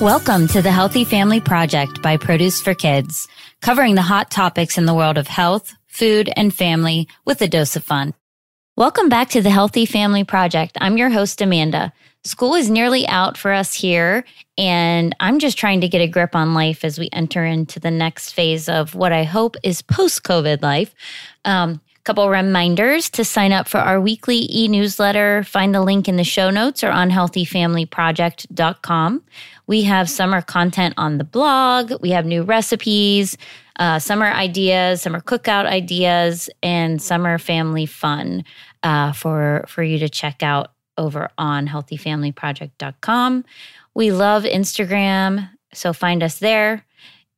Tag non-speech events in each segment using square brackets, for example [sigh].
Welcome to the Healthy Family Project by Produce for Kids, covering the hot topics in the world of health, food, and family with a dose of fun. Welcome back to the Healthy Family Project. I'm your host, Amanda. School is nearly out for us here, and I'm just trying to get a grip on life as we enter into the next phase of what I hope is post COVID life. Um, couple reminders to sign up for our weekly e-newsletter find the link in the show notes or on healthyfamilyproject.com we have summer content on the blog we have new recipes uh, summer ideas summer cookout ideas and summer family fun uh, for for you to check out over on healthyfamilyproject.com we love instagram so find us there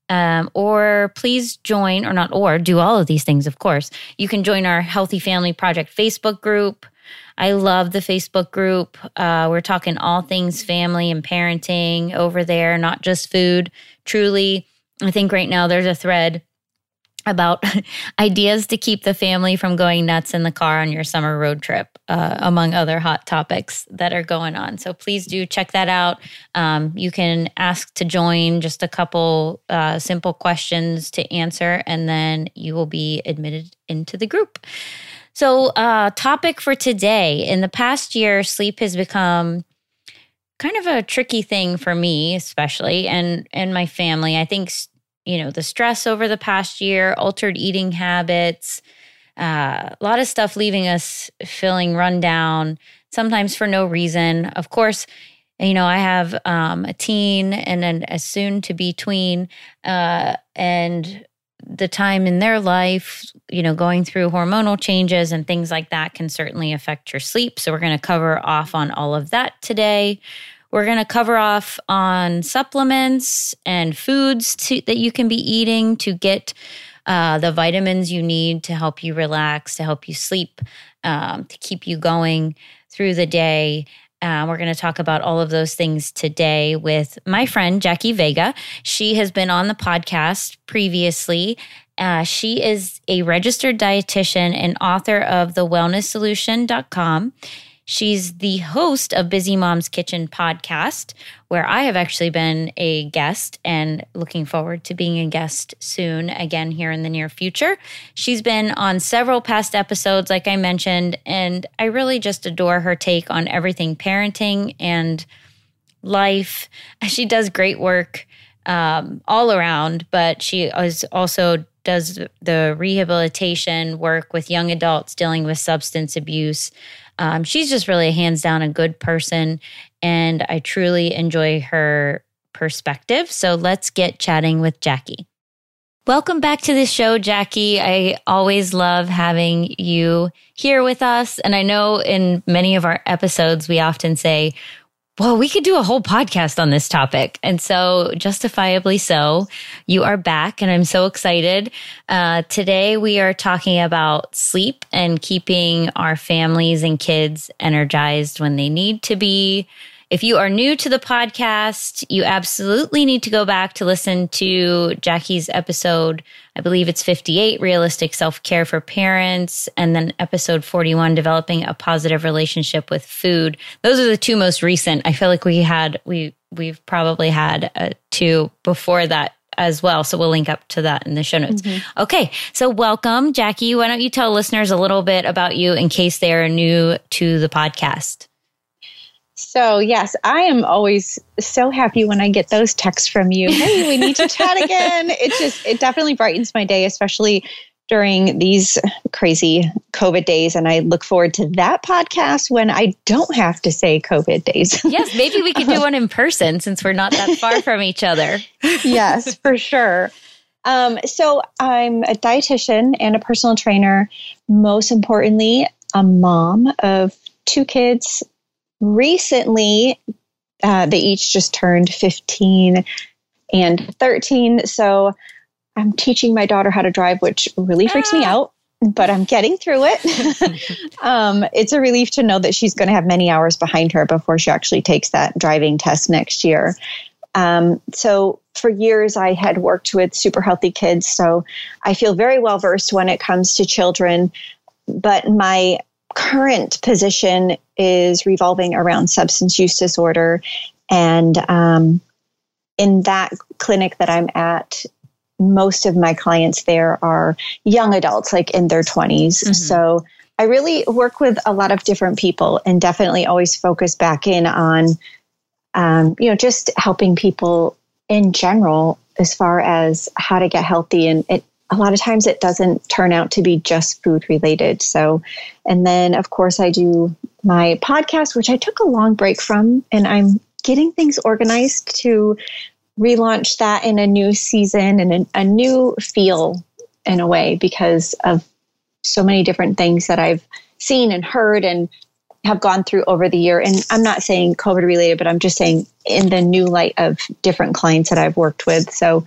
um, or please join, or not, or do all of these things, of course. You can join our Healthy Family Project Facebook group. I love the Facebook group. Uh, we're talking all things family and parenting over there, not just food. Truly, I think right now there's a thread about [laughs] ideas to keep the family from going nuts in the car on your summer road trip, uh, among other hot topics that are going on. So please do check that out. Um, you can ask to join just a couple uh, simple questions to answer, and then you will be admitted into the group. So, uh, topic for today in the past year, sleep has become kind of a tricky thing for me especially and and my family i think you know, the stress over the past year, altered eating habits, uh, a lot of stuff leaving us feeling run down, sometimes for no reason. Of course, you know, I have um, a teen and then a soon to be tween, uh, and the time in their life, you know, going through hormonal changes and things like that can certainly affect your sleep. So, we're going to cover off on all of that today. We're going to cover off on supplements and foods to, that you can be eating to get uh, the vitamins you need to help you relax, to help you sleep, um, to keep you going through the day. Uh, we're going to talk about all of those things today with my friend Jackie Vega. She has been on the podcast previously. Uh, she is a registered dietitian and author of the wellnesssolution.com. She's the host of Busy Mom's Kitchen podcast, where I have actually been a guest and looking forward to being a guest soon again here in the near future. She's been on several past episodes, like I mentioned, and I really just adore her take on everything parenting and life. [laughs] She does great work um, all around, but she is also does the rehabilitation work with young adults dealing with substance abuse um, she's just really a hands down a good person, and I truly enjoy her perspective. So let's get chatting with Jackie. Welcome back to the show, Jackie. I always love having you here with us. And I know in many of our episodes, we often say, well, we could do a whole podcast on this topic. And so, justifiably so, you are back, and I'm so excited. Uh, today, we are talking about sleep and keeping our families and kids energized when they need to be. If you are new to the podcast, you absolutely need to go back to listen to Jackie's episode. I believe it's 58 Realistic Self Care for Parents, and then episode 41 Developing a Positive Relationship with Food. Those are the two most recent. I feel like we had, we, we've probably had uh, two before that as well. So we'll link up to that in the show notes. Mm-hmm. Okay. So welcome, Jackie. Why don't you tell listeners a little bit about you in case they are new to the podcast? So, yes, I am always so happy when I get those texts from you. Hey, we need to chat [laughs] again. It just, it definitely brightens my day, especially during these crazy COVID days. And I look forward to that podcast when I don't have to say COVID days. yes, maybe we could do [laughs] one in person since we're not that far from each other. yes, [laughs] for sure. Um, so, I'm a dietitian and a personal trainer. Most importantly, a mom of two kids recently, uh, they each just turned 15 and 13. So I'm teaching my daughter how to drive, which really freaks me ah. out, but I'm getting through it. [laughs] um, it's a relief to know that she's going to have many hours behind her before she actually takes that driving test next year. Um, so for years, I had worked with super healthy kids. So I feel very well versed when it comes to children. But my current position is revolving around substance use disorder and um, in that clinic that I'm at, most of my clients there are young adults, like in their 20s. Mm-hmm. So I really work with a lot of different people and definitely always focus back in on, um, you know, just helping people in general as far as how to get healthy. And it, a lot of times it doesn't turn out to be just food related. So, and then of course I do my podcast, which I took a long break from, and I'm getting things organized to relaunch that in a new season and a, a new feel in a way because of so many different things that I've seen and heard and have gone through over the year. And I'm not saying COVID related, but I'm just saying in the new light of different clients that I've worked with. So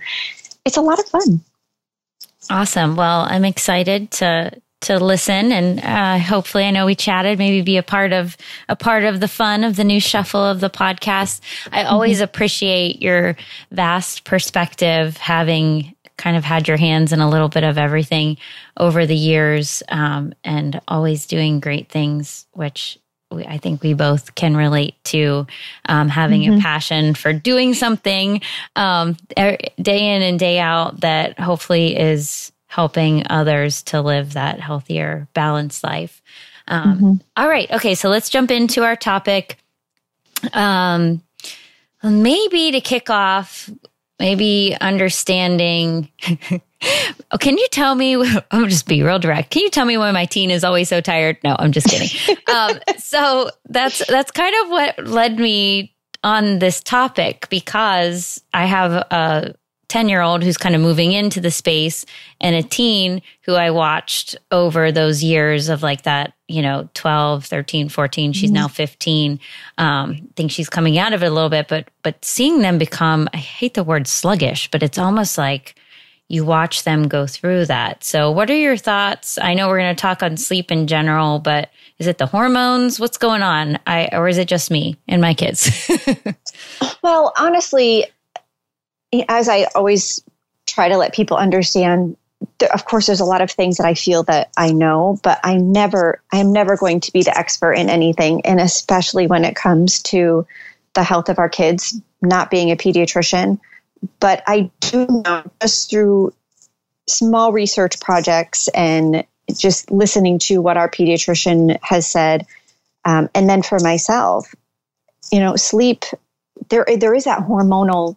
it's a lot of fun. Awesome. Well, I'm excited to to listen and uh, hopefully I know we chatted maybe be a part of a part of the fun of the new shuffle of the podcast. I always mm-hmm. appreciate your vast perspective having kind of had your hands in a little bit of everything over the years um, and always doing great things which we, I think we both can relate to um, having mm-hmm. a passion for doing something um, er, day in and day out that hopefully is helping others to live that healthier, balanced life. Um, mm-hmm. all right. Okay. So let's jump into our topic. Um, maybe to kick off, maybe understanding. oh, [laughs] can you tell me? [laughs] I'm just be real direct. Can you tell me why my teen is always so tired? No, I'm just kidding. [laughs] um, so that's that's kind of what led me on this topic because I have a 10 year old who's kind of moving into the space and a teen who I watched over those years of like that, you know, 12, 13, 14. She's mm-hmm. now 15. Um, I think she's coming out of it a little bit, but, but seeing them become, I hate the word sluggish, but it's almost like you watch them go through that. So what are your thoughts? I know we're going to talk on sleep in general, but is it the hormones? What's going on? I, or is it just me and my kids? [laughs] well, honestly, as I always try to let people understand, of course, there's a lot of things that I feel that I know, but I never, I am never going to be the expert in anything. And especially when it comes to the health of our kids, not being a pediatrician. But I do know just through small research projects and just listening to what our pediatrician has said. Um, and then for myself, you know, sleep, there, there is that hormonal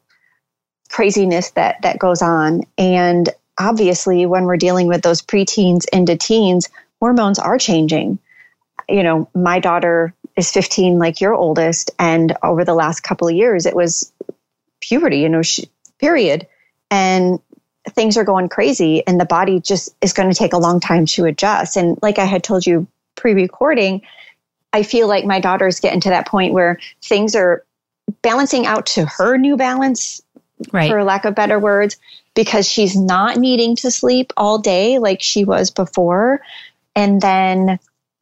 craziness that that goes on. And obviously when we're dealing with those preteens into teens hormones are changing. You know my daughter is 15 like your oldest and over the last couple of years it was puberty you know she, period. And things are going crazy and the body just is going to take a long time to adjust. And like i had told you pre-recording i feel like my daughter's getting to that point where things are balancing out to her new balance right. for lack of better words, because she's not needing to sleep all day like she was before. And then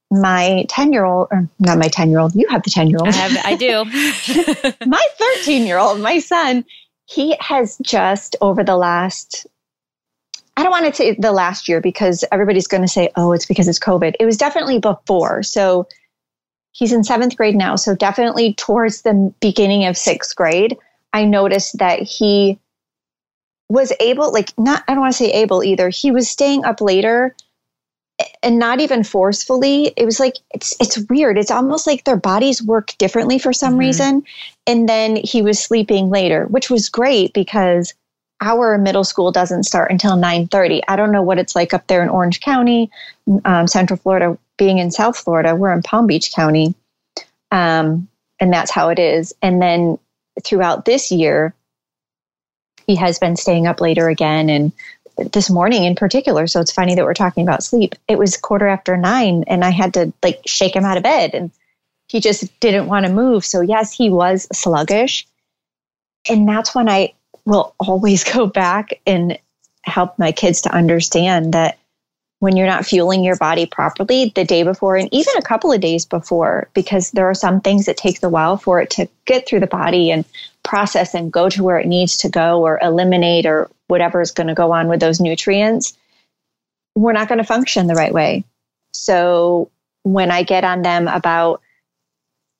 my 10 year old, or not my 10 year old, you have the 10 year old. I, I do. [laughs] [laughs] my 13 year old, my son, he has just over the last, I don't want to say the last year because everybody's going to say, oh, it's because it's COVID. It was definitely before. So he's in seventh grade now. So definitely towards the beginning of sixth grade. I noticed that he was able, like, not, I don't want to say able either. He was staying up later and not even forcefully. It was like, it's, it's weird. It's almost like their bodies work differently for some mm-hmm. reason. And then he was sleeping later, which was great because our middle school doesn't start until 9.30 i don't know what it's like up there in orange county um, central florida being in south florida we're in palm beach county um, and that's how it is and then throughout this year, he has been staying up later again and this morning in particular. So it's funny that we're talking about sleep. It was quarter after nine and i had to like shake him out of bed and he just didn't want to move. So yes he was sluggish. And that's when i will always [laughs] go back and help my kids to understand that when you're not fueling your body properly the day before and even a couple of days before because there are some things that takes a while for it to get through the body and process and go to where it needs to go or eliminate or whatever is going to go on with those nutrients we're not going to function the right way. So when i get on them about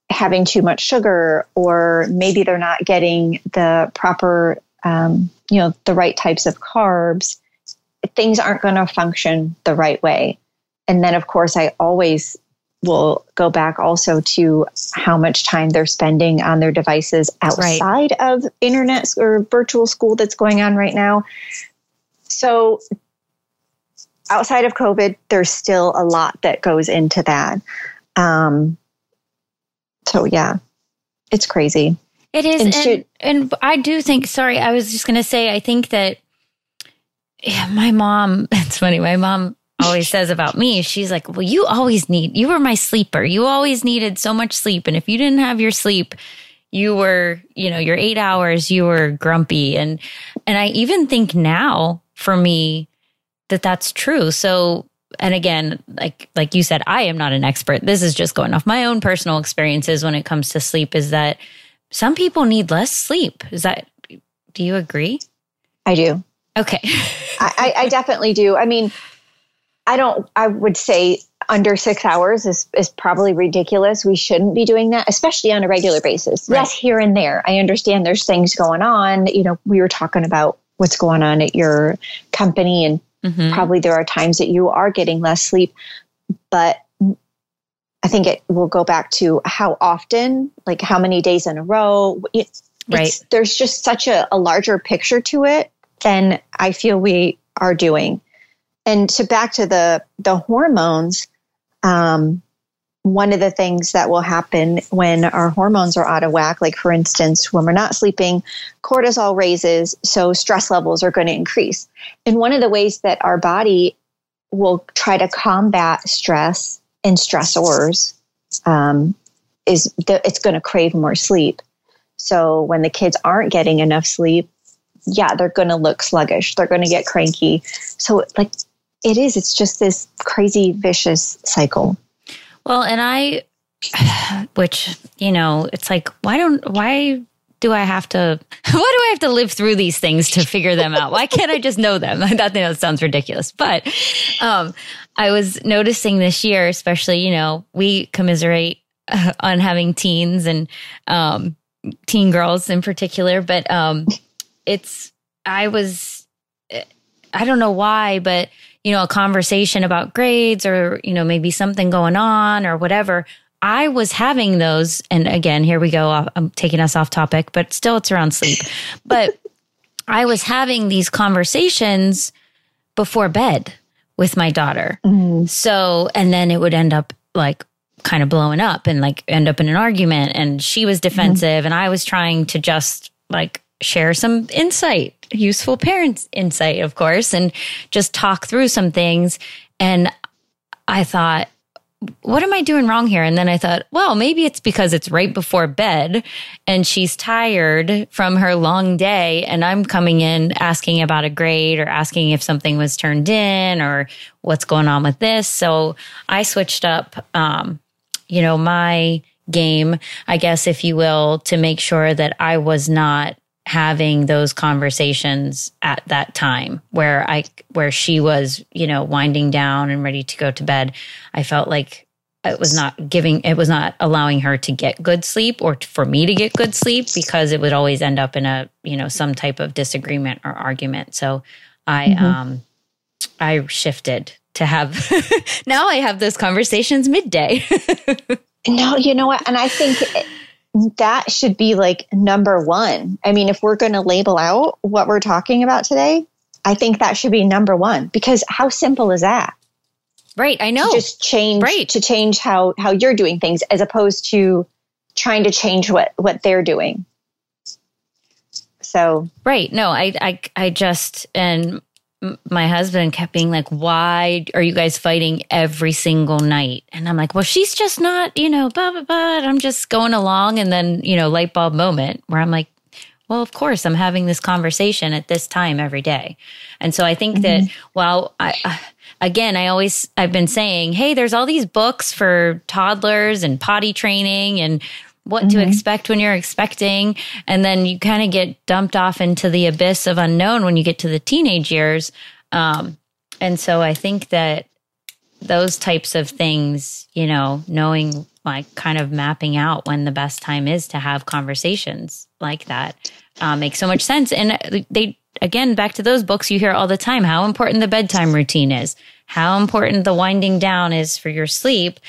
having too much sugar, or maybe they're not getting the proper, um, you know, the right types of carbs, things aren't going to function the right way. And then, of course, I always will go back also to how much time they're spending on their devices outside right. of internet or virtual school that's going on right now. So, outside of COVID, there's still a lot that goes into that. Um, so, yeah, it's crazy. It is. And, and, should, and I do think, sorry, I was just going to say, I think that yeah, my mom, [laughs] it's funny, my mom always says about me, she's like, well, you always need, you were my sleeper. You always needed so much sleep. And if you didn't have your sleep, you were, you know, your eight hours, you were grumpy. And, and I even think now for me that that's true. So, and again, like, like you said, I am not an expert. This is just going off my own personal experiences when it comes to sleep is that some people need less sleep. Is that, do you agree? I do. Okay. [laughs] I, I definitely do. I mean, I don't, I would say under six hours is, is probably ridiculous. We shouldn't be doing that, especially on a regular basis. Right. Yes, here and there. I understand there's things going on. You know, we were talking about what's going on at your company, and mm-hmm. probably there are times that you are getting less sleep. But I think it will go back to how often, like how many days in a row. It, right. There's just such a, a larger picture to it than I feel we are doing. And to back to the the hormones um, one of the things that will happen when our hormones are out of whack like for instance when we're not sleeping cortisol raises so stress levels are going to increase. And one of the ways that our body will try to combat stress and stressors um, is that it's going to crave more sleep. So when the kids aren't getting enough sleep yeah they're going to look sluggish they're going to get cranky so like it is. It's just this crazy, vicious cycle. Well, and I, [sighs] which, you know, it's like, why don't, why do I have to, [laughs] why do I have to live through these things to figure them out? Why can't I just know them? [laughs] I thought that sounds ridiculous. But um, I was noticing this year, especially, you know, we commiserate [laughs] on having teens and um, teen girls in particular, but um, it's, I was, I don't know why, but you know, a conversation about grades or, you know, maybe something going on or whatever. I was having those. And again, here we go. I'm taking us off topic, but still it's around sleep. But [laughs] I was having these conversations before bed with my daughter. Mm-hmm. So, and then it would end up like kind of blowing up and like end up in an argument. And she was defensive mm-hmm. and I was trying to just like share some insight useful parents insight, of course, and just talk through some things. And I thought, what am I doing wrong here? And then I thought, well, maybe it's because it's right before bed and she's tired from her long day. And I'm coming in asking about a grade or asking if something was turned in or what's going on with this. So I switched up, um, you know, my game, I guess, if you will, to make sure that I was not having those conversations at that time where I where she was, you know, winding down and ready to go to bed. I felt like it was not giving it was not allowing her to get good sleep or for me to get good sleep because it would always end up in a, you know, some type of disagreement or argument. So I mm-hmm. um I shifted to have [laughs] now I have those conversations midday. [laughs] no, you know what? And I think that should be like number one. I mean, if we're going to label out what we're talking about today, I think that should be number one because how simple is that? Right. I know. To just change right. to change how how you're doing things as opposed to trying to change what what they're doing. So right. No, I I I just and my husband kept being like, why are you guys fighting every single night? And I'm like, well, she's just not, you know, blah, blah, blah. I'm just going along. And then, you know, light bulb moment where I'm like, well, of course, I'm having this conversation at this time every day. And so I think mm-hmm. that, well, I, I, again, I always, I've been saying, hey, there's all these books for toddlers and potty training and what mm-hmm. to expect when you're expecting. And then you kind of get dumped off into the abyss of unknown when you get to the teenage years. Um, and so I think that those types of things, you know, knowing like kind of mapping out when the best time is to have conversations like that uh, makes so much sense. And they, again, back to those books you hear all the time, how important the bedtime routine is, how important the winding down is for your sleep.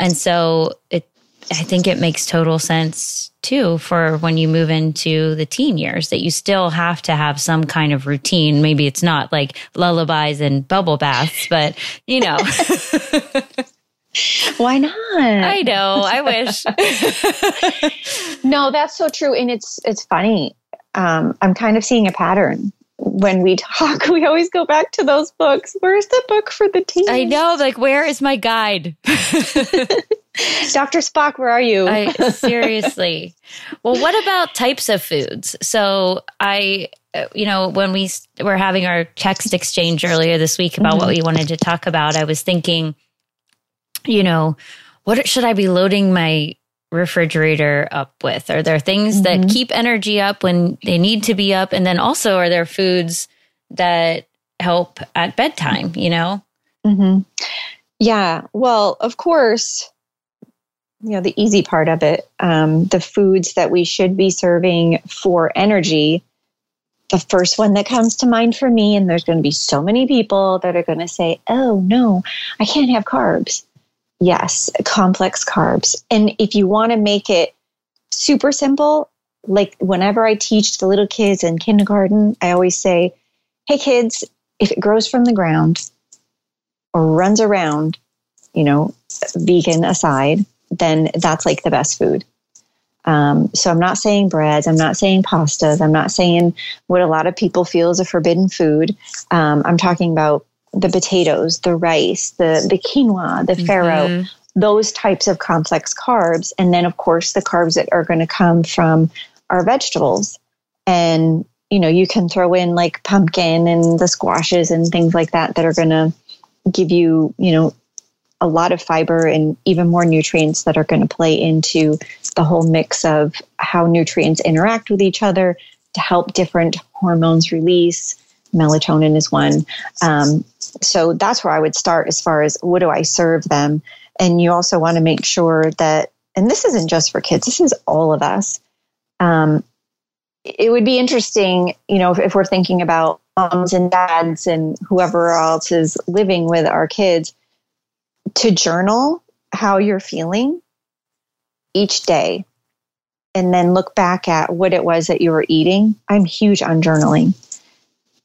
And so it, I think it makes total sense too for when you move into the teen years that you still have to have some kind of routine. Maybe it's not like lullabies and bubble baths, but you know. [laughs] Why not? I know. I wish. [laughs] no, that's so true, and it's it's funny. Um, I'm kind of seeing a pattern when we talk. [laughs] We always go back to those books. Where's the book for the teens? I know. Like, where is my guide? [laughs] Dr. Spock, where are you? I, seriously. Well, what about types of foods? So I you know, when we were having our text exchange earlier this week about mm-hmm. what we wanted to talk about, I was thinking, you know, what should I be loading my refrigerator up with? Are there things mm-hmm. that keep energy up when they need to be up? And then also, are there foods that help at bedtime, you know? Mm-hmm. Yeah. Well, of course, you know, the easy part of it, um, the foods that we should be serving for energy. The first one that comes to mind for me, and there's going to be so many people that are going to say, oh, no, I can't have carbs. Yes, complex carbs. And if you want to make it super simple, like whenever I teach the little kids in kindergarten, I always say, hey, kids, if it grows from the ground or runs around, you know, vegan aside, then that's like the best food. Um, so I'm not saying breads, I'm not saying pastas, I'm not saying what a lot of people feel is a forbidden food. Um, I'm talking about the potatoes, the rice, the the quinoa, the farro, mm-hmm. those types of complex carbs, and then of course the carbs that are going to come from our vegetables. And you know, you can throw in like pumpkin and the squashes and things like that that are going to give you, you know, a lot of fiber and even more nutrients that are going to play into the whole mix of how nutrients interact with each other to help different hormones release. Melatonin is one. Um, so that's where I would start as far as what do I serve them. And you also want to make sure that, and this isn't just for kids, this is all of us. Um, it would be interesting, you know, if, if we're thinking about moms and dads and whoever else is living with our kids, to journal how you're feeling each day and then look back at what it was that you were eating. I'm huge on journaling.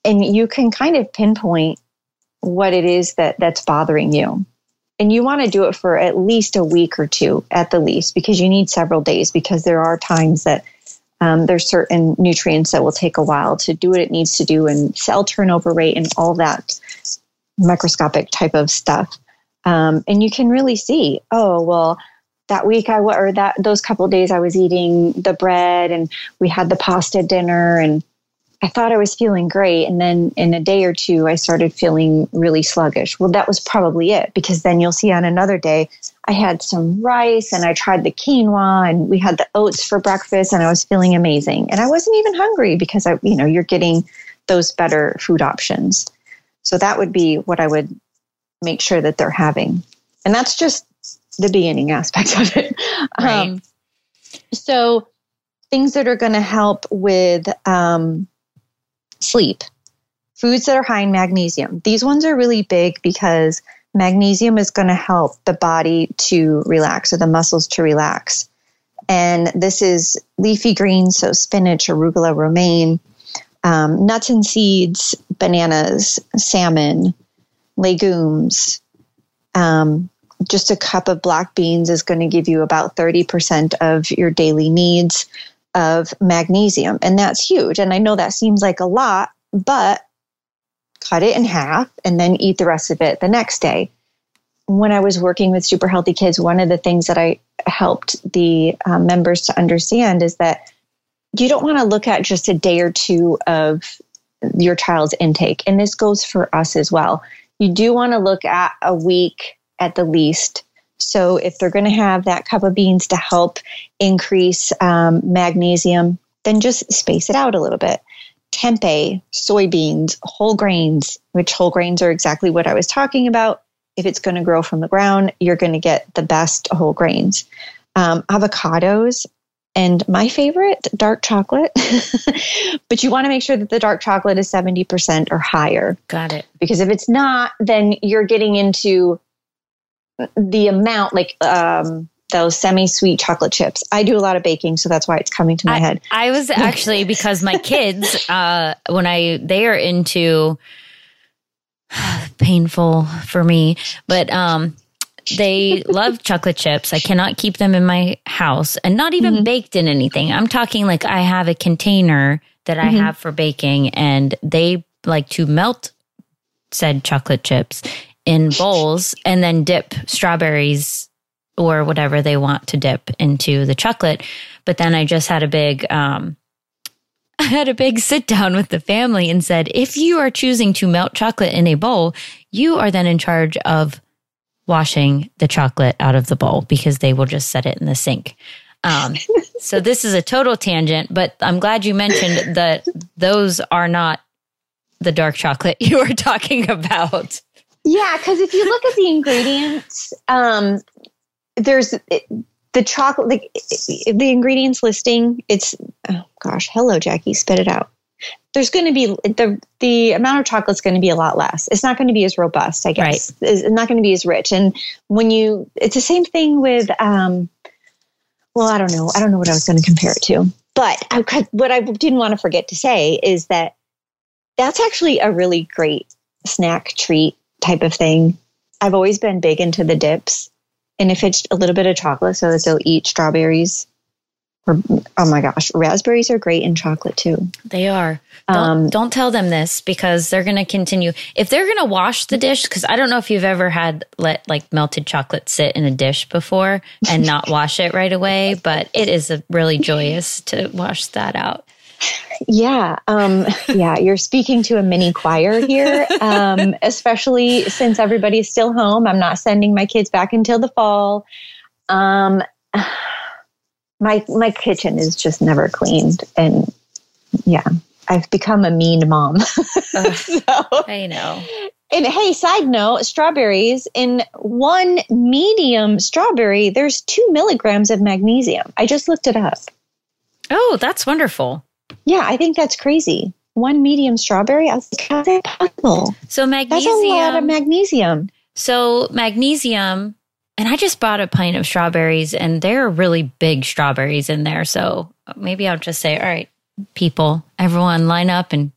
And you can kind of pinpoint what it is that that's bothering you. And you want to do it for at least a week or two at the least because you need several days because there are times that um, there's certain nutrients that will take a while to do what it needs to do and cell turnover rate and all that microscopic type of stuff. Um, and you can really see, oh, well, that week I or that those couple days I was eating the bread and we had the pasta dinner and I thought I was feeling great. And then in a day or two, I started feeling really sluggish. Well, that was probably it because then you'll see on another day, I had some rice and I tried the quinoa and we had the oats for breakfast and I was feeling amazing. And I wasn't even hungry because I, you know, you're getting those better food options. So that would be what I would make sure that they're having. And that's just the beginning aspect of it. [laughs] Right. Um, so things that are going to help with, um, sleep. Foods that are high in magnesium. These ones are really big because magnesium is going to help the body to relax or the muscles to relax. And this is leafy greens, so spinach, arugula, romaine, um, nuts and seeds, bananas, salmon, legumes. Um, just a cup of black beans is going to give you about 30% of your daily needs of magnesium. And that's huge. And I know that seems like a lot, but cut it in half and then eat the rest of it the next day. When I was working with super healthy kids, one of the things that I helped the um, members to understand is that you don't want to look at just a day or two of your child's intake. And this goes for us as well. You do want to look at a week at the least so if they're going to have that cup of beans to help increase um, magnesium, then just space it out a little bit. Tempeh, soybeans, whole grains, which whole grains are exactly what I was talking about. if it's going to grow from the ground, you're going to get the best whole grains. Um, avocados, and my favorite, dark chocolate. [laughs] but you want to make sure that the dark chocolate is 70% or higher. Got it. Because if it's not, then you're getting into the amount, like um, those semi sweet chocolate chips. I do a lot of baking, so that's why it's coming to my I, head. I was [laughs] actually, because my kids, uh, when I, they are into, [sighs] painful for me, but um, they love chocolate chips. I cannot keep them in my house and not even mm-hmm. baked in anything. I'm talking like I have a container that I mm-hmm. have for baking and they like to melt said chocolate chips in bowls and then dip strawberries or whatever they want to dip into the chocolate. But then I just had a big um, [laughs] I had a big sit down with the family and said, if you are choosing to melt chocolate in a bowl, you are then in charge of washing the chocolate out of the bowl because they will just set it in the sink. Um, [laughs] so this is a total tangent, but I'm glad you mentioned that those are not the dark chocolate [laughs] you were talking about. Yeah, because if you look at the ingredients, um, there's the chocolate, like the ingredients listing, it's oh gosh, hello Jackie, spit it out. There's going to be the the amount of chocolate's going to be a lot less. It's not going to be as robust, I guess. Right. It's not going to be as rich. And when you, it's the same thing with, um, well, I don't know, I don't know what I was going to compare it to. But I, what I didn't want to forget to say is that that's actually a really great snack treat type of thing. I've always been big into the dips. And if it's a little bit of chocolate so that they'll eat strawberries or oh my gosh raspberries are great in chocolate too. They are. Don't, um, don't tell them this because they're going to continue. If they're going to wash the dish because i don't know if you've ever had let like melted chocolate sit in a dish before and not wash it right away but it is really [laughs] joyous to wash that out yeah, um, [laughs] yeah, you're speaking to a mini choir here, um, especially since everybody's still home. I'm not sending my kids back until the fall. Um, [sighs] my my kitchen is just never cleaned, and yeah, I've become a mean mom. [laughs] so, I know. And hey, side note, strawberries in one medium strawberry, there's two milligrams of magnesium. I just looked it up. Oh, that's wonderful. Yeah, I think that's crazy. One medium strawberry. I was like, how's that possible? So magnesium. That's a lot of magnesium. So magnesium, and I just bought a pint of strawberries, and there are really big strawberries in there. So maybe I'll just say, all right, people, everyone, line up and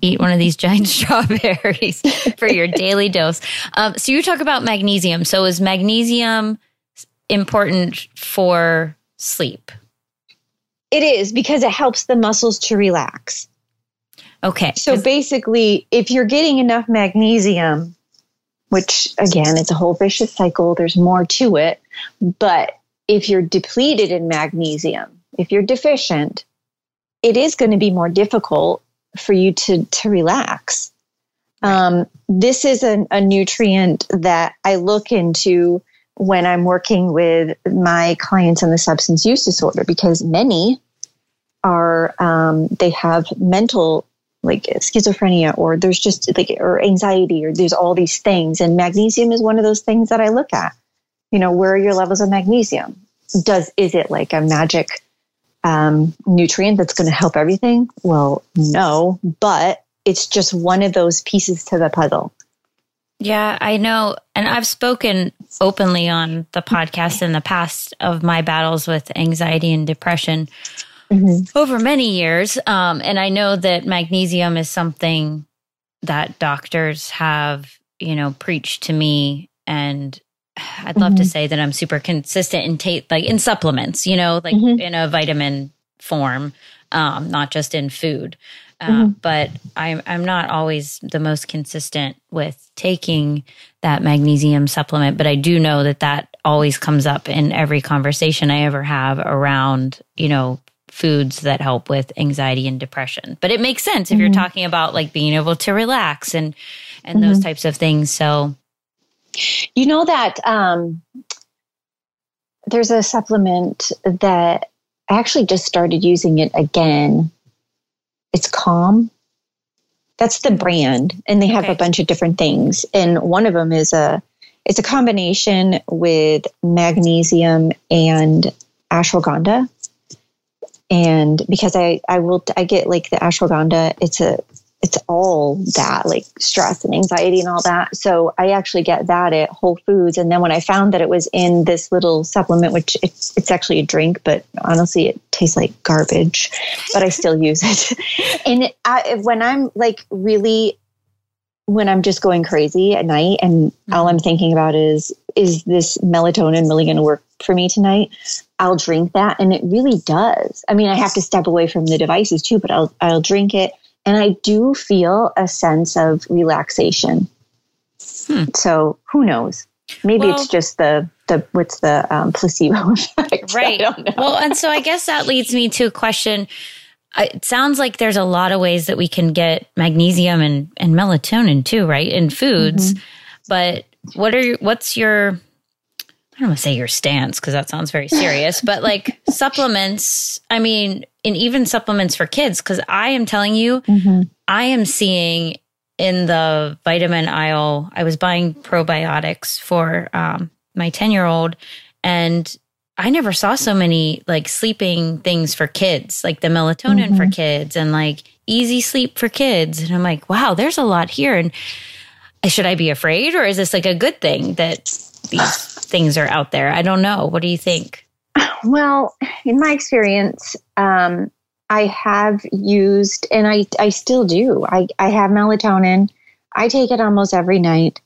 eat one of these [laughs] giant strawberries [laughs] for your daily dose. Um, so you talk about magnesium. So is magnesium important for sleep? It is because it helps the muscles to relax. Okay. So basically, if you're getting enough magnesium, which again, it's a whole vicious cycle, there's more to it. But if you're depleted in magnesium, if you're deficient, it is going to be more difficult for you to, to relax. Um, this is a, a nutrient that I look into when I'm working with my clients on the substance use disorder because many are um, they have mental like schizophrenia or there's just like or anxiety or there's all these things and magnesium is one of those things that I look at. You know, where are your levels of magnesium? Does is it like a magic um, nutrient that's going to help everything? Well, no, but it's just one of those pieces to the puzzle. Yeah, I know. And I've spoken openly on the podcast in the past of my battles with anxiety and depression mm-hmm. over many years. Um, and I know that magnesium is something that doctors have, you know, preached to me. And I'd love mm-hmm. to say that I'm super consistent in take, like in supplements, you know, like mm-hmm. in a vitamin form, um, not just in food. Uh, mm-hmm. But I'm I'm not always the most consistent with taking that magnesium supplement. But I do know that that always comes up in every conversation I ever have around you know foods that help with anxiety and depression. But it makes sense if mm-hmm. you're talking about like being able to relax and and mm-hmm. those types of things. So you know that um, there's a supplement that I actually just started using it again it's Calm. That's the brand, and they have okay. a bunch of different things. And one of them is a it's a combination with magnesium and ashwagandha. And because I, I will, I get like the ashwagandha, it's a, it's all that like stress and anxiety and all that. So I actually get that at Whole Foods. And then when I found that it was in this little supplement, which it's, it's actually a drink, but honestly, it tastes like garbage, but I still use it. [laughs] and I, when I'm like really, when I'm just going crazy at night and mm-hmm. all I'm thinking about is, is this melatonin really going to work for me tonight? I'll drink that. And it really does. I mean, I have to step away from the devices too, but I'll, I'll drink it and I do feel a sense of relaxation. Hmm. So who knows? Maybe well, it's just the the what's the um, placebo [laughs] effect, right? Well, and so I guess that leads me to a question. It sounds like there's a lot of ways that we can get magnesium and, and melatonin too, right? In foods. Mm-hmm. But what are what's your I don't want to say your stance because that sounds very serious, but like [laughs] supplements, I mean, and even supplements for kids, because I am telling you, mm-hmm. I am seeing in the vitamin aisle, I was buying probiotics for um, my 10 year old, and I never saw so many like sleeping things for kids, like the melatonin mm-hmm. for kids and like easy sleep for kids. And I'm like, wow, there's a lot here. And should I be afraid or is this like a good thing that these things are out there. I don't know. What do you think? Well, in my experience, um, I have used, and I, I still do, I, I have melatonin. I take it almost every night.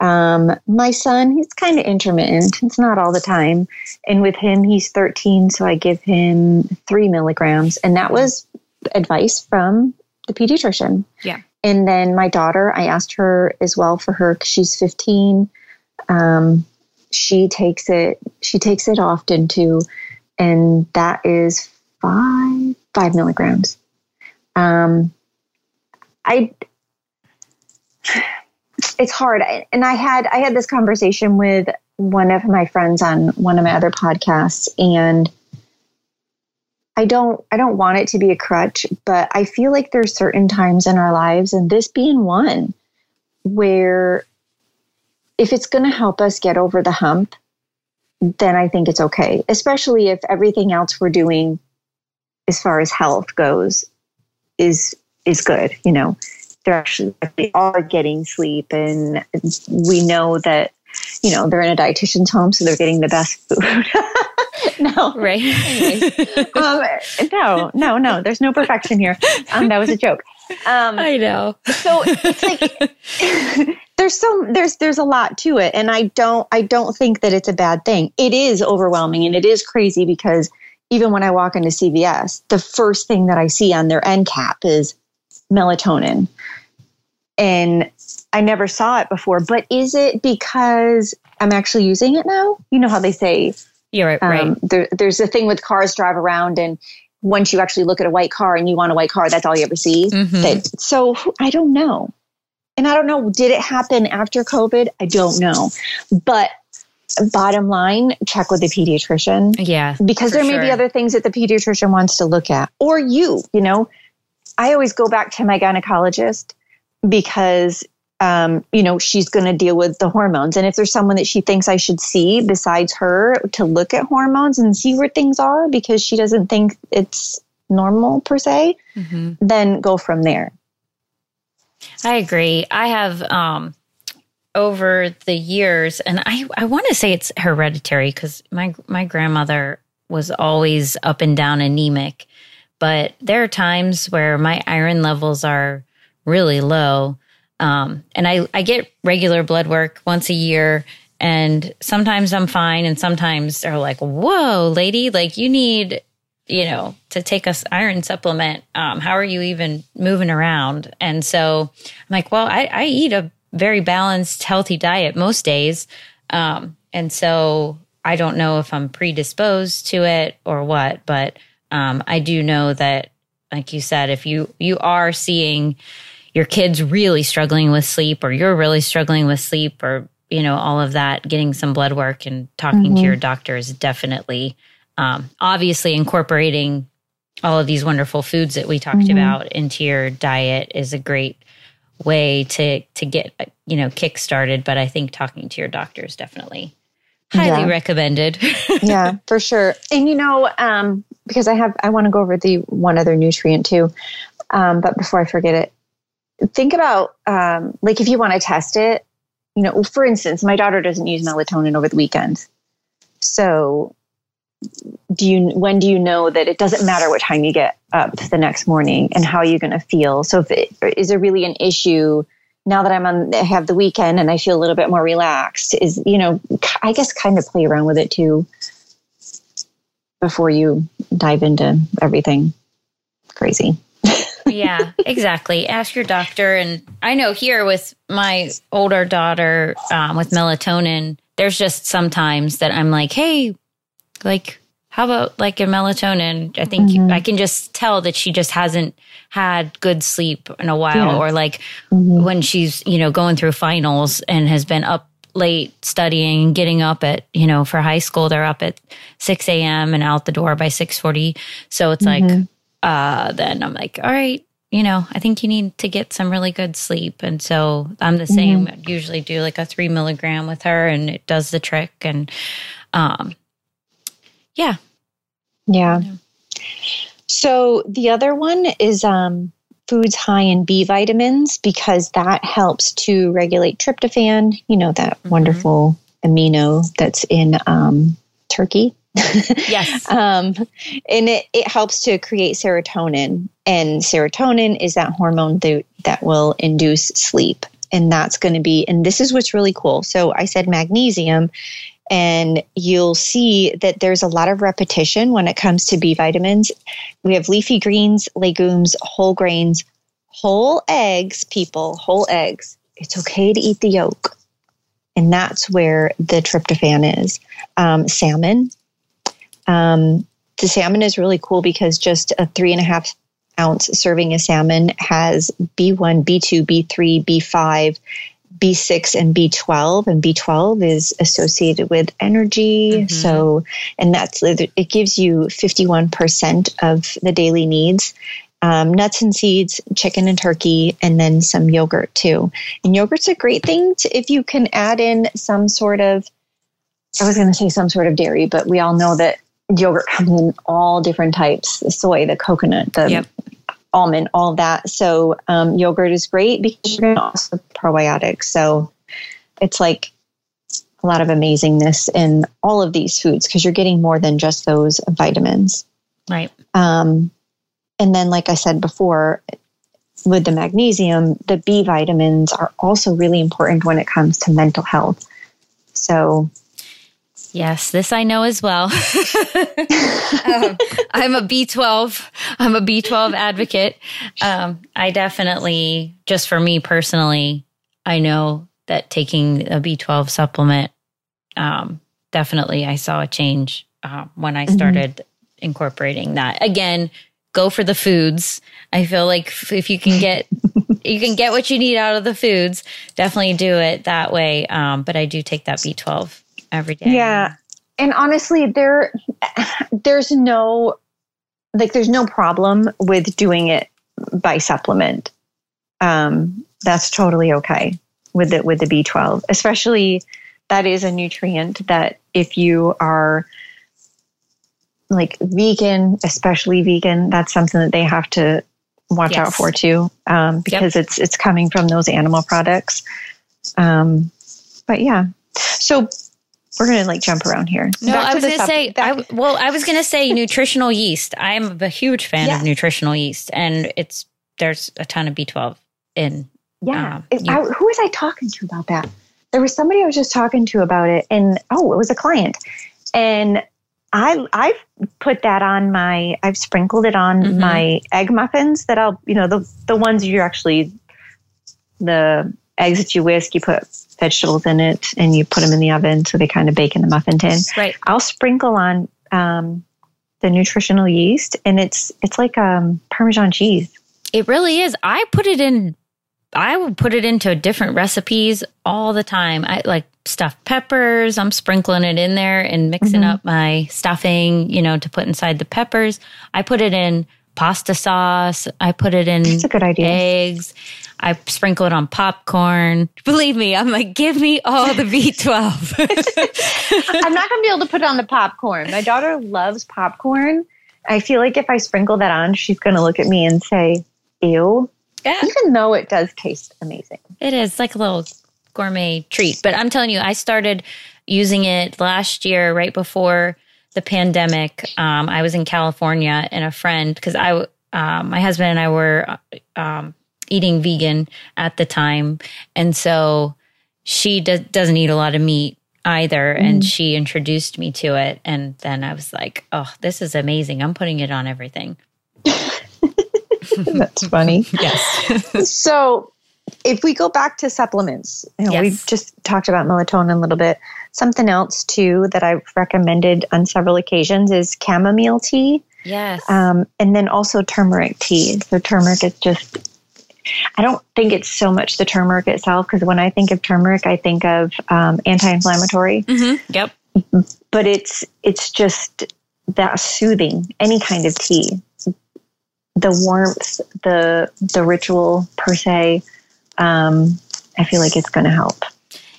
Um, my son, he's kind of intermittent. It's not all the time. And with him, he's 13, so I give him three milligrams. And that was advice from the pediatrician. Yeah. And then my daughter, I asked her as well for her because she's 15. Um, she takes it she takes it often too and that is five five milligrams. Um i it's hard. And i had i had this conversation with one of my friends on one of my other podcasts and i don't i don't want it to be a crutch but i feel like there's certain times in our lives and this being one where if it's going to help us get over the hump, then I think it's okay, especially if everything else we're doing as far as health goes is is good, you know. They're actually they are getting sleep and we know that you know, they're in a dietitian's home so they're getting the best food. [laughs] no. Right. [laughs] um, no, no, no. There's no perfection here. Um, that was a joke. Um, I know. So it's like [laughs] there's so there's there's a lot to it, and I don't I don't think that it's a bad thing. It is overwhelming and it is crazy because even when I walk into CVS, the first thing that I see on their end cap is melatonin, and I never saw it before. But is it because I'm actually using it now? You know how they say you're right. Um, right. There, there's a thing with cars drive around and once you actually look at a white car and you want a white car, that's all you ever see. Mm-hmm. That, so I don't know. And I don't know, did it happen after COVID? I don't know. But bottom line, check with the pediatrician. Yeah. Because there may sure. be other things that the pediatrician wants to look at. Or you, you know. I always go back to my gynecologist because um, you know, she's going to deal with the hormones. And if there's someone that she thinks I should see besides her to look at hormones and see where things are because she doesn't think it's normal per se, mm-hmm. then go from there. I agree. I have um, over the years, and I, I want to say it's hereditary because my my grandmother was always up and down anemic, but there are times where my iron levels are really low um, and I, I get regular blood work once a year. And sometimes I'm fine. And sometimes they're like, whoa, lady, like you need, you know, to take us iron supplement. Um, how are you even moving around? And so I'm like, well, I, I eat a very balanced, healthy diet most days. Um, and so I don't know if I'm predisposed to it or what, but um, I do know that, like you said, if you you are seeing your kid's really struggling with sleep or you're really struggling with sleep or you know all of that getting some blood work and talking mm-hmm. to your doctor is definitely um, obviously incorporating all of these wonderful foods that we talked mm-hmm. about into your diet is a great way to to get you know kick started. But I think talking to your doctor is definitely highly yeah. recommended. [laughs] yeah, for sure. And you know, um, because I have I want to go over the one other nutrient too. Um, but before I forget it, think about um, like if you want to test it, you know, for instance, my daughter doesn't use melatonin over the weekend. So do you when do you know that it doesn't matter what time you get up the next morning and how you're going to feel so if it is there really an issue now that i'm on I have the weekend and i feel a little bit more relaxed is you know i guess kind of play around with it too before you dive into everything crazy [laughs] yeah exactly ask your doctor and i know here with my older daughter um, with melatonin there's just sometimes that i'm like hey like how about like a melatonin? I think mm-hmm. I can just tell that she just hasn't had good sleep in a while, yeah. or like mm-hmm. when she's, you know, going through finals and has been up late studying and getting up at, you know, for high school, they're up at 6 a.m. and out the door by 640. So it's mm-hmm. like, uh, then I'm like, all right, you know, I think you need to get some really good sleep. And so I'm the same. Mm-hmm. usually do like a three milligram with her and it does the trick. And, um, yeah. Yeah. So the other one is um, foods high in B vitamins because that helps to regulate tryptophan, you know, that mm-hmm. wonderful amino that's in um, turkey. Yes. [laughs] um, and it, it helps to create serotonin. And serotonin is that hormone that, that will induce sleep. And that's going to be, and this is what's really cool. So I said magnesium and you'll see that there's a lot of repetition when it comes to B vitamins. We have leafy greens, legumes, whole grains, whole eggs, people, whole eggs. It's okay to eat the yolk. And that's where the tryptophan is. Um, salmon. Um, the salmon is really cool because just a three and a half ounce serving of salmon has B1, B2, B3, B5, B6 and B12, and B12 is associated with energy. Mm-hmm. So, and that's it gives you 51% of the daily needs. Um, nuts and seeds, chicken and turkey, and then some yogurt too. And yogurt's a great thing to, if you can add in some sort of, I was going to say some sort of dairy, but we all know that yogurt comes in all different types the soy, the coconut, the yep almond, all that. So um, yogurt is great because you're also probiotics. So it's like a lot of amazingness in all of these foods because you're getting more than just those vitamins. Right. Um, and then, like I said before, with the magnesium, the B vitamins are also really important when it comes to mental health. So Yes, this I know as well. [laughs] um, I'm a B12. I'm a B12 advocate. Um, I definitely, just for me personally, I know that taking a B12 supplement, um, definitely I saw a change uh, when I mm-hmm. started mm-hmm. incorporating that. Again, go for the foods. I feel like if you can get [laughs] you can get what you need out of the foods, definitely do it that way. Um, but I do take that B12 every day. Yeah. And honestly, there there's no like there's no problem with doing it by supplement. Um, that's totally okay with it with the B12, especially that is a nutrient that if you are like vegan, especially vegan, that's something that they have to watch yes. out for too, um, because yep. it's it's coming from those animal products. Um, but yeah, so we're going to like jump around here. No, Back I was going to say, I, well, I was going to say nutritional yeast. I'm a huge fan yeah. of nutritional yeast, and it's there's a ton of B12 in. Yeah, um, I, who was I talking to about that? There was somebody I was just talking to about it, and oh, it was a client, and I I've put that on my I've sprinkled it on mm-hmm. my egg muffins that I'll you know the the ones you're actually the eggs that you whisk you put vegetables in it and you put them in the oven so they kind of bake in the muffin tin. Right. I'll sprinkle on um, the nutritional yeast and it's it's like um, Parmesan cheese. It really is. I put it in. I would put it into different recipes all the time. I like stuffed peppers. I'm sprinkling it in there and mixing mm-hmm. up my stuffing, you know, to put inside the peppers. I put it in pasta sauce. I put it in That's a good idea. eggs. I sprinkle it on popcorn. Believe me, I'm like, give me all the B12. I'm not going to be able to put it on the popcorn. My daughter loves popcorn. I feel like if I sprinkle that on, she's going to look at me and say, ew. Yeah. Even though it does taste amazing. It is like a little gourmet treat. But I'm telling you, I started using it last year, right before the pandemic. Um, I was in California and a friend, because I, um, my husband and I were um, eating vegan at the time. And so she do- doesn't eat a lot of meat either. Mm. And she introduced me to it. And then I was like, oh, this is amazing. I'm putting it on everything. [laughs] That's funny. yes. [laughs] so if we go back to supplements, you know, yes. we've just talked about melatonin a little bit. Something else too that I've recommended on several occasions is chamomile tea. Yes. Um, and then also turmeric tea. So turmeric is just I don't think it's so much the turmeric itself because when I think of turmeric, I think of um, anti-inflammatory. Mm-hmm. Yep. But it's it's just that soothing. Any kind of tea, the warmth, the the ritual per se. Um, I feel like it's going to help.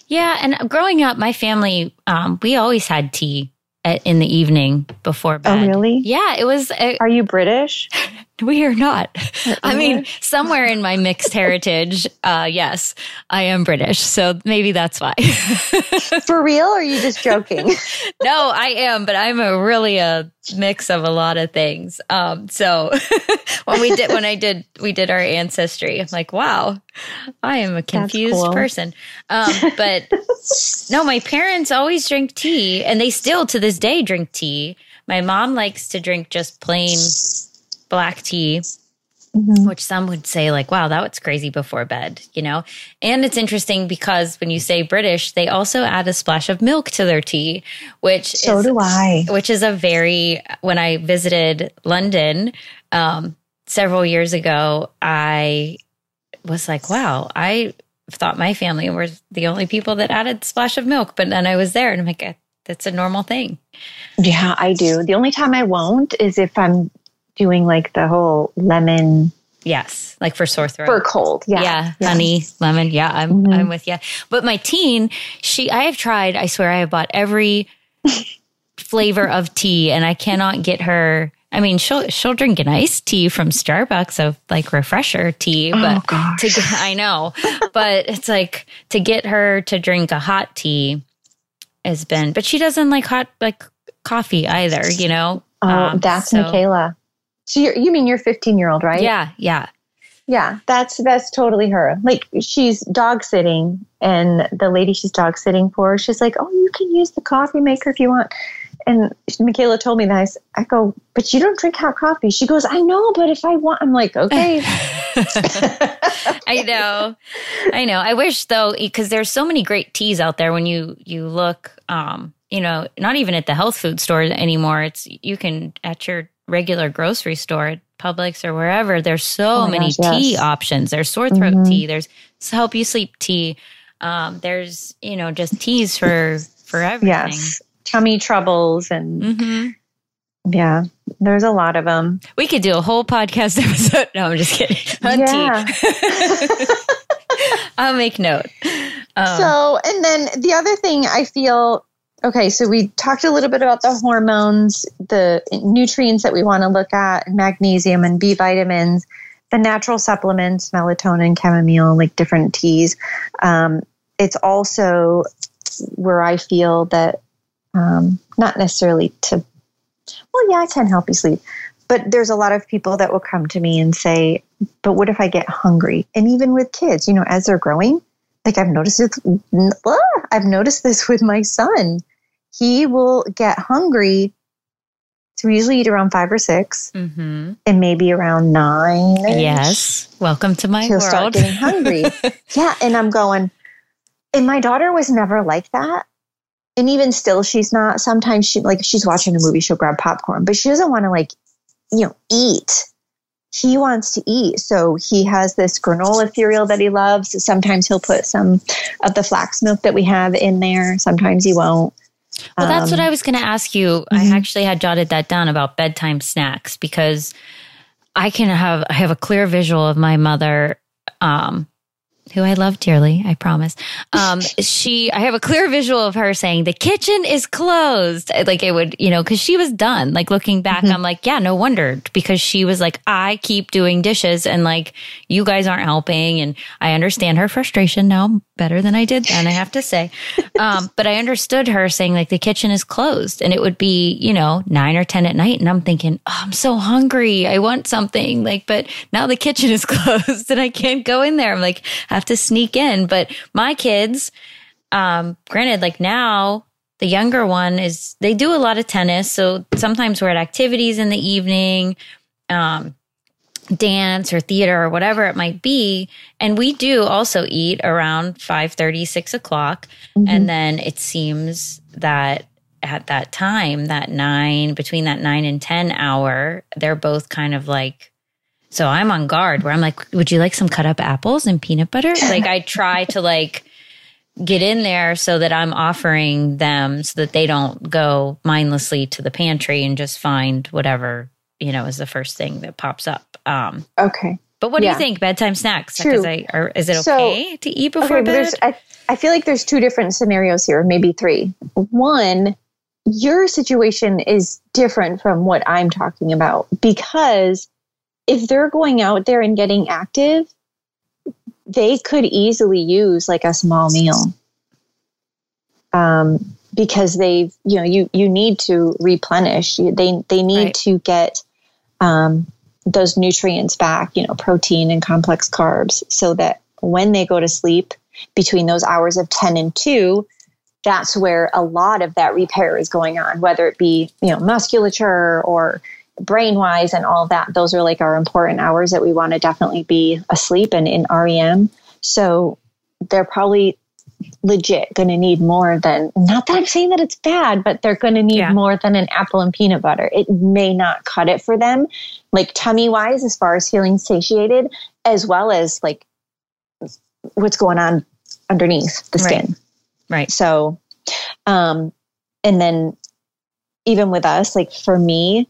Yeah, and growing up, my family um, we always had tea at, in the evening before oh, bed. Oh, really? Yeah, it was. Uh, Are you British? [laughs] We are not. I mean, somewhere in my mixed heritage, uh, yes, I am British. So maybe that's why. [laughs] For real? Or are you just joking? [laughs] no, I am, but I'm a really a mix of a lot of things. Um, so when we did, when I did, we did our ancestry, I'm like, wow, I am a confused cool. person. Um, but no, my parents always drink tea and they still to this day drink tea. My mom likes to drink just plain black tea, mm-hmm. which some would say, like, wow, that was crazy before bed, you know? And it's interesting because when you say British, they also add a splash of milk to their tea, which so is, do I. Which is a very, when I visited London um, several years ago, I was like, wow, I thought my family were the only people that added splash of milk. But then I was there and I'm like, that's a normal thing. Yeah, I do. The only time I won't is if I'm doing like the whole lemon. Yes, like for sore throat. For cold. Yeah. Yeah. yeah. Honey, lemon. Yeah, I'm mm-hmm. I'm with you. But my teen, she I have tried, I swear I have bought every [laughs] flavor of tea and I cannot get her I mean, she'll she'll drink an iced tea from Starbucks of like refresher tea, oh, but oh, to get, I know, but it's like to get her to drink a hot tea has been, but she doesn't like hot like coffee either, you know. Oh, um, that's so, Michaela. So you mean your 15 year old, right? Yeah, yeah. Yeah, that's that's totally her. Like she's dog sitting and the lady she's dog sitting for, she's like, "Oh, you can use the coffee maker if you want." And Michaela told me that. I, go, "But you don't drink hot coffee." She goes, "I know, but if I want." I'm like, "Okay." [laughs] [laughs] I know. I know. I wish though because there's so many great teas out there when you you look um you know, not even at the health food store anymore. It's you can at your regular grocery store Publix or wherever, there's so oh many gosh, tea yes. options. There's sore throat mm-hmm. tea, there's help you sleep tea. Um, there's, you know, just teas for for everything. Yes. Tummy troubles and mm-hmm. yeah, there's a lot of them. We could do a whole podcast [laughs] episode. No, I'm just kidding. [laughs] Yeah. [laughs] I'll make note. Um, so, and then the other thing I feel Okay, so we talked a little bit about the hormones, the nutrients that we want to look at, magnesium and B vitamins, the natural supplements, melatonin, chamomile, like different teas. Um, it's also where I feel that um, not necessarily to, well, yeah, I can help you sleep, but there's a lot of people that will come to me and say, but what if I get hungry? And even with kids, you know, as they're growing, like I've noticed it. I've noticed this with my son. He will get hungry. So we usually eat around five or 6 mm-hmm. and maybe around nine. Yes. Welcome to my he'll world. start getting hungry. [laughs] yeah. And I'm going, and my daughter was never like that. And even still, she's not. Sometimes she, like, if she's watching a movie, she'll grab popcorn, but she doesn't want to, like, you know, eat he wants to eat. So he has this granola cereal that he loves. Sometimes he'll put some of the flax milk that we have in there. Sometimes he won't. Well, that's um, what I was going to ask you. Mm-hmm. I actually had jotted that down about bedtime snacks because I can have I have a clear visual of my mother um, who I love dearly, I promise. Um, [laughs] she, I have a clear visual of her saying, the kitchen is closed. Like it would, you know, cause she was done. Like looking back, mm-hmm. I'm like, yeah, no wonder because she was like, I keep doing dishes and like, you guys aren't helping. And I understand her frustration now better than I did then, I have to say. [laughs] Um, but I understood her saying like the kitchen is closed and it would be, you know, nine or 10 at night. And I'm thinking, oh, I'm so hungry. I want something like, but now the kitchen is [laughs] closed and I can't go in there. I'm like, I have to sneak in. But my kids, um, granted, like now the younger one is, they do a lot of tennis. So sometimes we're at activities in the evening, um, dance or theater or whatever it might be. And we do also eat around 5 30, 6 o'clock. Mm-hmm. And then it seems that at that time, that nine, between that nine and 10 hour, they're both kind of like, so I'm on guard where I'm like, would you like some cut up apples and peanut butter? [laughs] Like I try to like get in there so that I'm offering them so that they don't go mindlessly to the pantry and just find whatever, you know, is the first thing that pops up. Um, okay. But what yeah. do you think? Bedtime snacks? True. I, or is it okay so, to eat before okay, bed? I, I feel like there's two different scenarios here, maybe three. One, your situation is different from what I'm talking about because if they're going out there and getting active, they could easily use like a small meal. Um, because they've, you know, you, you need to replenish. They, they need right. to get, um, those nutrients back, you know, protein and complex carbs so that when they go to sleep between those hours of 10 and 2, that's where a lot of that repair is going on, whether it be, you know, musculature or brain wise and all that, those are like our important hours that we want to definitely be asleep and in REM. So they're probably legit going to need more than, not that I'm saying that it's bad, but they're going to need yeah. more than an apple and peanut butter. It may not cut it for them, like tummy wise, as far as feeling satiated, as well as like what's going on underneath the skin. Right. right. So, um, and then even with us, like for me,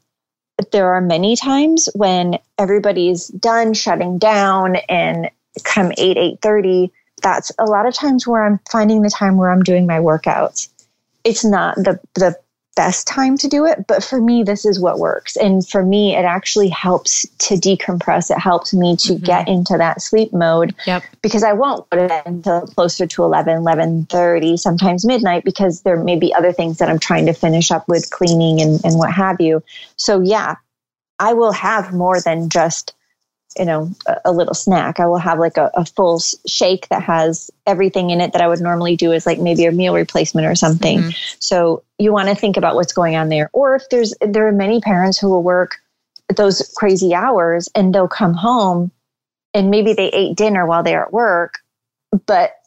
there are many times when everybody's done shutting down and come 8 8.30 that's a lot of times where i'm finding the time where i'm doing my workouts it's not the the best time to do it but for me this is what works and for me it actually helps to decompress it helps me to mm-hmm. get into that sleep mode yep. because i won't put it until closer to 11 11.30 sometimes midnight because there may be other things that i'm trying to finish up with cleaning and, and what have you so yeah i will have more than just you know a, a, little snack. I will have like a, a, full shake that has everything in it that i would normally do as like maybe a meal replacement or something. Mm-hmm. so you want to think about what's going on there. Or if there's there are many parents who will work those crazy hours and they'll come home and maybe they ate dinner while they're at work but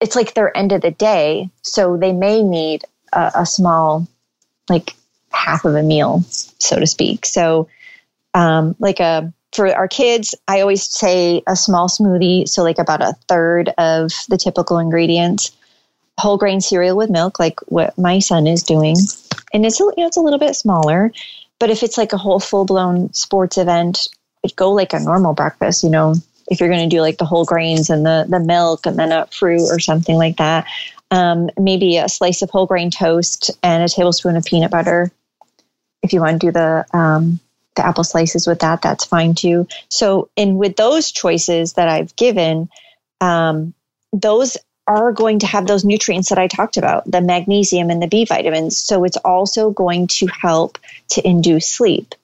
it's like their end of the day. So they may need a, a small like half of a meal so to speak. So um, like a for our kids, I always say a small smoothie, so like about a third of the typical ingredients. Whole grain cereal with milk, like what my son is doing, and it's you know it's a little bit smaller. But if it's like a whole full blown sports event, it go like a normal breakfast. You know, if you're going to do like the whole grains and the the milk and then a fruit or something like that. Um, maybe a slice of whole grain toast and a tablespoon of peanut butter. If you want to do the um, the apple slices with that, that's fine too. So, and with those choices that I've given, um, those are going to have those nutrients that I talked about, the magnesium and the B vitamins. So it's also going to help to induce sleep.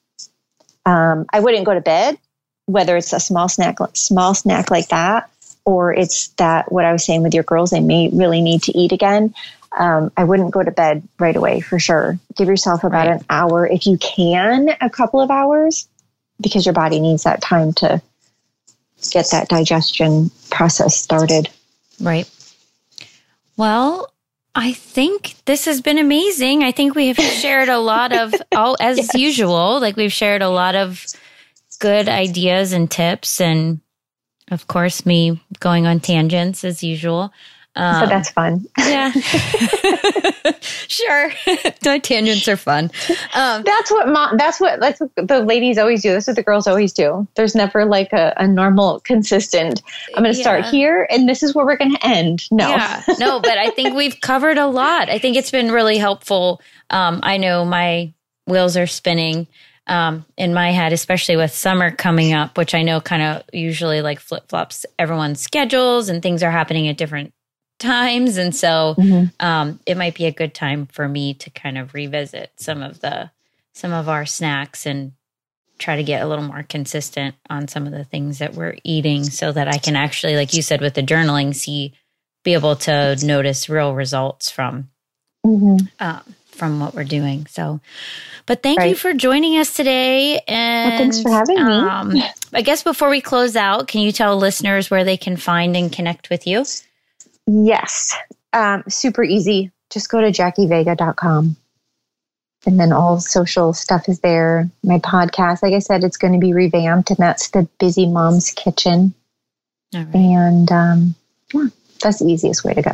Um, I wouldn't go to bed, whether it's a small snack, small snack like that, or it's that what I was saying with your girls, they may really need to eat again um, I wouldn't go to bed right away for sure. Give yourself about right. an hour if you can, a couple of hours, because your body needs that time to get that digestion process started. Right. Well, I think this has been amazing. I think we have [laughs] shared a lot of, all as yes. usual, like we've shared a lot of good ideas and tips, and of course, me going on tangents as usual. Um, so that's fun. Yeah. [laughs] [laughs] sure. [laughs] My tangents are fun. Um, that's what mom, that's what that's what the ladies always do. That's what the girls always do. There's never like a, a normal, consistent. I'm going to yeah. start here, and this is where we're going to end. No, yeah. no, but I think we've covered a lot. I think it's been really helpful. Um, I know my wheels are spinning um, in my head, especially with summer coming up, which I know kind of usually like flip flops everyone's schedules and things are happening at different times. And so mm-hmm. um, it might be a good time for me to kind of revisit some of the some of our snacks and try to get a little more consistent on some of the things that we're eating so that I can actually, like you said, with the journaling, see, be able to notice real results from mm-hmm. um, from what we're doing. So, but thank right. you for joining us today. And well, thanks for having um, me. I guess before we close out, can you tell listeners where they can find and connect with you? Yes. Um, super easy. Just go to jackievega.com. And then all social stuff is there. My podcast, like I said, it's going to be revamped, and that's the Busy Mom's Kitchen. Right. And um, yeah, that's the easiest way to go.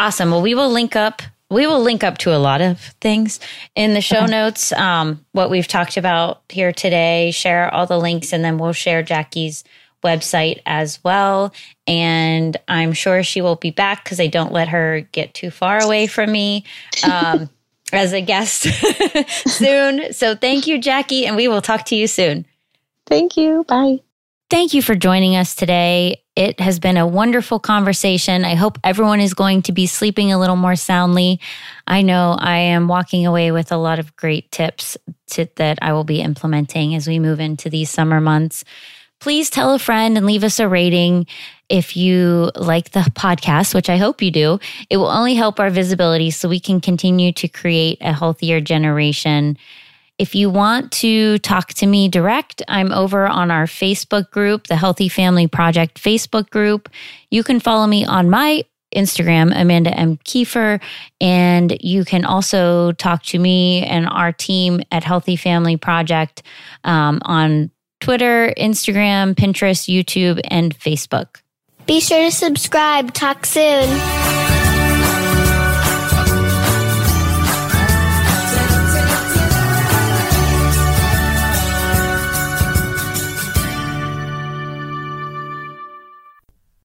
Awesome. Well, we will link up. We will link up to a lot of things in the show okay. notes. Um, what we've talked about here today, share all the links, and then we'll share Jackie's website as well. And I'm sure she will be back because I don't let her get too far away from me um, [laughs] as a guest [laughs] soon. So thank you, Jackie, and we will talk to you soon. Thank you. Bye. Thank you for joining us today. It has been a wonderful conversation. I hope everyone is going to be sleeping a little more soundly. I know I am walking away with a lot of great tips to, that I will be implementing as we move into these summer months please tell a friend and leave us a rating if you like the podcast, which I hope you do. It will only help our visibility so we can continue to create a healthier generation. If you want to talk to me direct, I'm over on our Facebook group, the Healthy Family Project Facebook group. You can follow me on my Instagram, Amanda M. Kiefer. And you can also talk to me and our team at Healthy Family Project um, on Twitter, Instagram, Pinterest, YouTube, and Facebook. Be sure to subscribe. Talk soon.